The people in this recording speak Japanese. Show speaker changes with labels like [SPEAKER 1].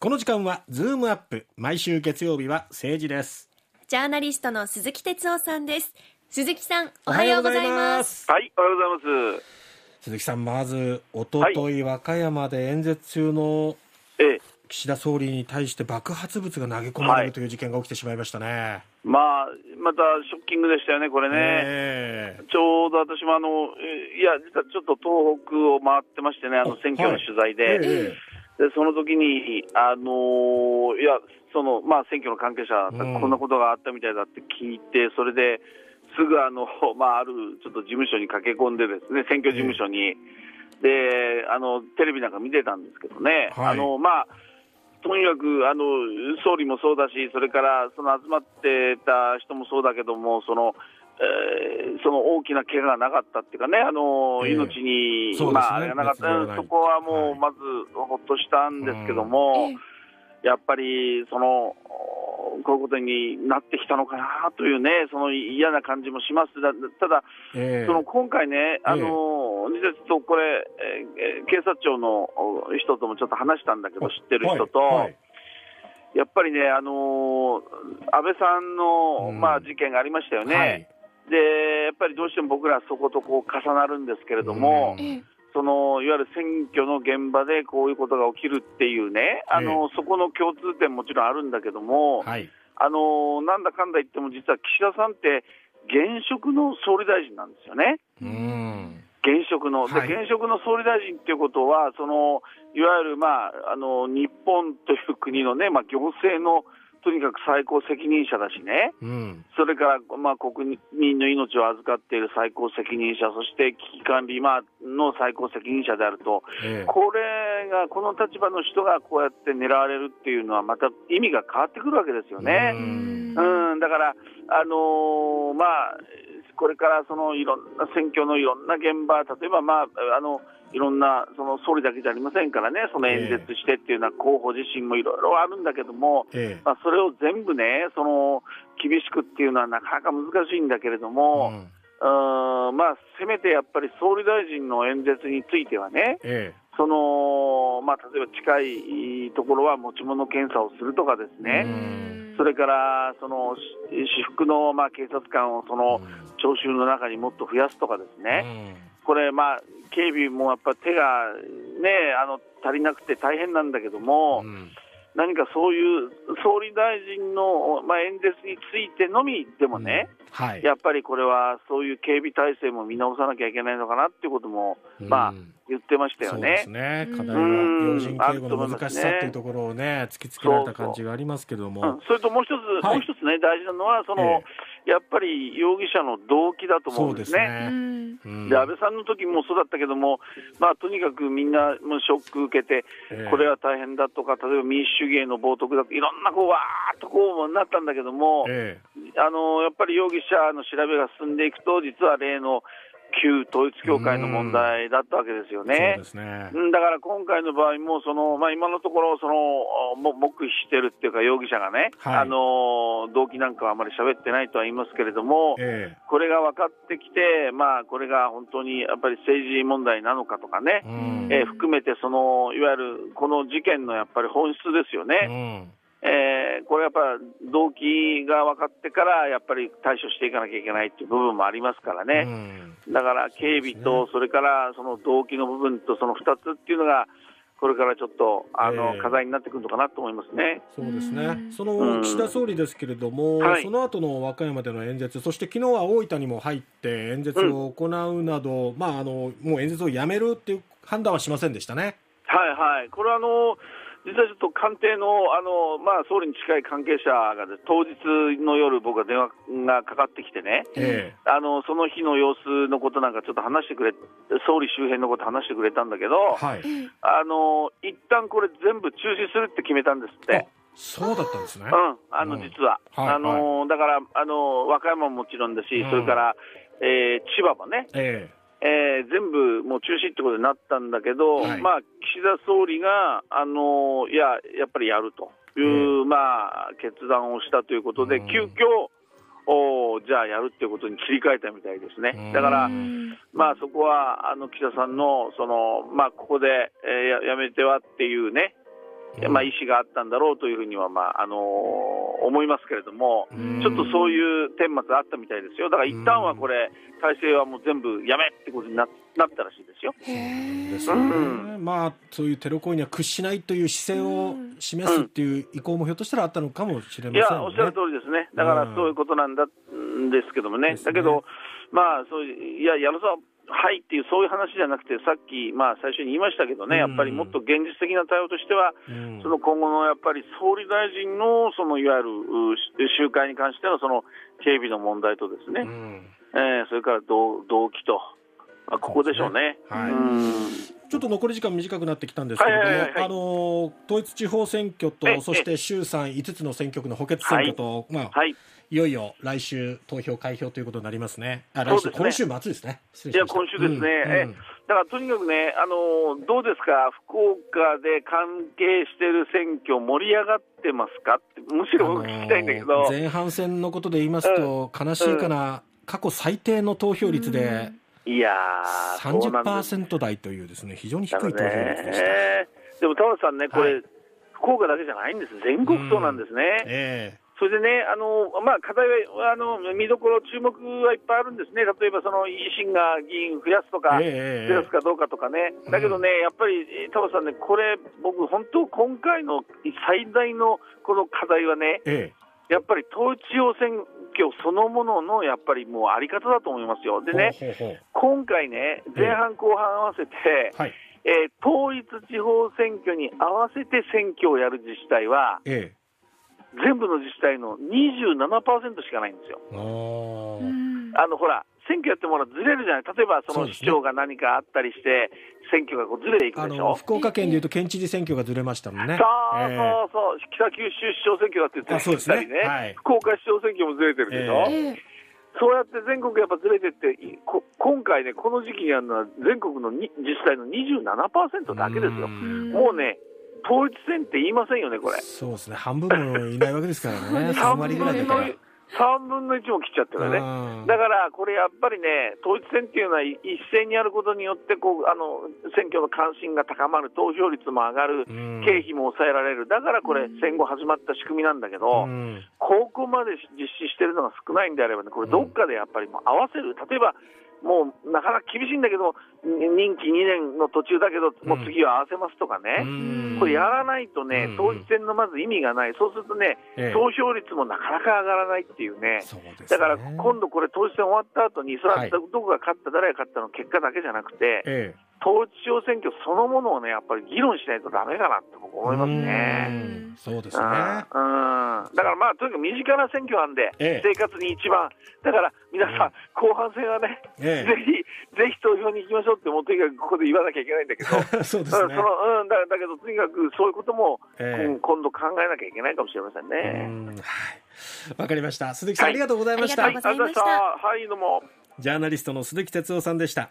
[SPEAKER 1] この時間はズームアップ毎週月曜日は政治です。
[SPEAKER 2] ジャーナリストの鈴木哲夫さんです。鈴木さんおはようございます。
[SPEAKER 3] はいおはようございます。
[SPEAKER 1] 鈴木さんまずおととい和歌山で演説中の岸田総理に対して爆発物が投げ込まれるという事件が起きてしまいましたね、
[SPEAKER 3] まあ、またショッキングでしたよね、これね、え。ー、ちょうど私もあの、いや、実はちょっと東北を回ってましてね、あの選挙の取材で、はい。えー、でその時にあのいや、そのまあ、選挙の関係者、こんなことがあったみたいだって聞いて、それですぐあの、まあ、あるちょっと事務所に駆け込んで、ですね選挙事務所に、であのテレビなんか見てたんですけどね。はい、あのまあとにかくあの総理もそうだし、それからその集まってた人もそうだけども、そのえー、その大きな怪我がなかったっていうかね、あの、えー、命に、ね、まあ、あれがなかった、そこはもう、まずほっとしたんですけども、はい、やっぱり、その、こういうことになってきたのかなというね、その嫌な感じもします。ただ、えー、その今回ね、あの、実はちょっとこれ、えー、警察庁の人ともちょっと話したんだけど、知ってる人と、はい。はい。やっぱりね、あのー、安倍さんの、まあ、事件がありましたよね、はい、でやっぱりどうしても僕らそことこう重なるんですけれども、そのいわゆる選挙の現場でこういうことが起きるっていうね、あの、そこの共通点もちろんあるんだけども、はい、あのなんだかんだ言っても、実は岸田さんって現職の総理大臣なんですよね。うん。現職の、で、現職の総理大臣っていうことは、そのいわゆる、まあ、あの日本という国のね、まあ、行政のとにかく最高責任者だしね、うん、それから、まあ、国民の命を預かっている最高責任者、そして危機管理、まあの最高責任者であると、ええ、これが、この立場の人がこうやって狙われるっていうのは、また意味が変わってくるわけですよね。うん。うん。だから、あのー、まあ、これからそのいろんな選挙のいろんな現場、例えば、まあ、あのいろんなその総理だけじゃありませんからね、その演説してっていうのは候補自身もいろいろあるんだけども、えまあ、それを全部ね、その厳しくっていうのはなかなか難しいんだけれども、うん、まあ、せめてやっぱり総理大臣の演説についてはね、えそのまあ、例えば近いところは持ち物検査をするとかですね、それからその私服のまあ警察官をその聴衆の中にもっと増やすとかですね、これ、まあ、警備もやっぱ手が、ね、あの足りなくて大変なんだけども、うん、何かそういう総理大臣の、まあ、演説についてのみでもね、うん。はい、やっぱりこれはそういう警備体制も見直さなきゃいけないのかなっていうことも、うん、まあ、言ってましたよね。そうです
[SPEAKER 1] ね。課題は要人警護の難しさっていうところをね、突きつけられた感じがありますけども。
[SPEAKER 3] それともう一つ、はい、もう一つね、大事なのは、その、ええやっぱり容疑者の動機だと思うんですね。で、ね。安倍さんの時もそうだったけども、まあ、とにかくみんなもショック受けて、これは大変だとか、例えば民主主義への冒涜だとか、いろんなこうわーっとこうなったんだけども、え。あのやっぱり容疑者の調べが進んでいくと、実は例の旧統一教会の問題だったわけですよね。そうですね。だから今回の場合もその、まあ、今のところその、黙秘してるっていうか、容疑者がね、はい、あの動機なんかはあまり喋ってないとは言いますけれども、えー、これが分かってきて、まあ、これが本当にやっぱり政治問題なのかとかね、えー、含めてその、いわゆるこの事件のやっぱり本質ですよね。えー、これやっぱ動機が分かってから、やっぱり対処していかなきゃいけないっていう部分もありますからね、うん、だから警備と、それからその動機の部分と、その2つっていうのが、これからちょっとあの、えー、課題になってくるのかなと思いますね。
[SPEAKER 1] そうですね、その岸田総理ですけれども、うんはい、その後の和歌山での演説、そして昨日は大分にも入って演説を行うなど、うん、まあ、あのもう演説をやめるっていう判断はしませんでしたね。
[SPEAKER 3] はいはい、これはあの実はちょっと官邸のあの、まあ、総理に近い関係者が、当日の夜、僕は電話がかかってきてね、えー、あのその日の様子のことなんかちょっと話してくれ、総理周辺のこと話してくれたんだけど、はい、あの一旦これ、全部中止するって決めたんですって。
[SPEAKER 1] そうだったんですね。
[SPEAKER 3] うん、あの、実は。はい、あの、はい、だから、あの、和歌山ももちろんだし、うん、それから、えー、千葉もね、ええー、全部もう中止ってことになったんだけど、はい、まあ、岸田総理が、あのいや、やっぱりやるという、うん、まあ、決断をしたということで、うん、急遽おじゃあやるっていうことに切り替えたみたいですね。だから、まあ、そこはあの岸田さんのその、まあ、ここで、えー、やめてはっていうね、まあ、意思があったんだろうというふうには、まああのー、思いますけれども、ちょっとそういう顛末あったみたいですよ。だから一旦はこれ、体制はもう全部やめってことにななったらしいですよ。
[SPEAKER 1] ですね、うん、まあ、そういうテロ行為には屈しないという姿勢を示すっていう意向もひょっとしたらあったのかもしれません、ね、い
[SPEAKER 3] や、おっしゃる通りですね。だからそういうことなんだんですけどもね。ねだけど、まあ、そういや、矢野さんはいっていう、そういう話じゃなくて、さっき、まあ、最初に言いましたけどね、やっぱりもっと現実的な対応としては、うん、その今後のやっぱり総理大臣のそのいわゆる集会に関してのその警備の問題とですね、うん、えー、それから動動機と、まあ、ここでしょうね。うね。はい、
[SPEAKER 1] ちょっと残り時間短くなってきたんですけれども、あの統一地方選挙と、そして衆参5つの選挙区の補欠選挙と、はい、まあ、はいいよいよ来週投票開票ということになりますね。あ来週、ね、今週末ですね。
[SPEAKER 3] いや今週ですね。うんうん、えだからとにかくねあのどうですか？福岡で関係している選挙盛り上がってますか？ってむしろ聞きたいんだけど、
[SPEAKER 1] 前半戦のことで言いますと、悲しいかな、過去最低の投票率で。いやー30%台というですね非常に低い投票率でした。
[SPEAKER 3] でも田村さんね、これ、はい、福岡だけじゃないんです、全国そうなんですね。えーそれでね、あのまあ、課題はあの見どころ、注目はいっぱいあるんですね、例えばその維新が議員増やすとか、えー、増やすかどうかとかね、だけどね、やっぱり田畑さんね、これ、僕、本当、今回の最大のこの課題はね、えー、やっぱり統一地方選挙そのもののやっぱりもうあり方だと思いますよ。でね、今回ね、前半後半合わせて、えーはい。えー、統一地方選挙に合わせて選挙をやる自治体は、ええ全部の自治体の27%しかないんですよ。あのほら、選挙やってもらずれるじゃない、例えばその市長が何かあったりして、選挙がこうずれていくでしょ。
[SPEAKER 1] 福岡県でいうと、県知事選挙がずれましたもんね。
[SPEAKER 3] そうそう。そう、北九州市長選挙だって言ってたりね、ね。はい、福岡市長選挙もずれてるでしょ。えーそうやって全国やっぱずれてって、今回ね、この時期にやるのは、全国の自治体の27%だけですよ。もうね、統一戦って言いませんよね、これ。
[SPEAKER 1] そうですね、半分もいないわけですからね、3割ぐらいだから。
[SPEAKER 3] 3分の1も切っちゃってるね、だからこれやっぱりね、統一戦っていうのは一斉にやることによってこうあの、選挙の関心が高まる、投票率も上がる、経費も抑えられる、だからこれ、戦後始まった仕組みなんだけど、ここまで実施してるのが少ないんであればね、これ、どっかでやっぱりもう合わせる、例えばもうなかなか厳しいんだけど、任期2年の途中だけど、もう次は合わせますとかね、これやらないとね、統一選のまず意味がない、そうするとね、投票率もなかなか上がらないっていうね、だから今度これ、統一選終わった後に、それはどこが勝った、誰が勝ったの結果だけじゃなくて、統一地方選挙そのものをね、やっぱり議論しないとだめかなって僕思いますね。
[SPEAKER 1] そうですね。うん。
[SPEAKER 3] だからまあ、とにかく身近な選挙なんで、ええ、生活に一番。だから皆さん、後半戦はね、え、ぜひ、ぜひ投票に行きましょうって、もうとにかくここで言わなきゃいけないんだけど、
[SPEAKER 1] そうですね。そ
[SPEAKER 3] の、うん、だだけど、とにかくそういうことも、今度考えなきゃいけないかもしれませんね。
[SPEAKER 1] はい。わかりました。鈴木さん、ありがとうございました。
[SPEAKER 3] ありがとうございました。はい、どうも。
[SPEAKER 1] ジャーナリストの鈴木哲夫さんでした。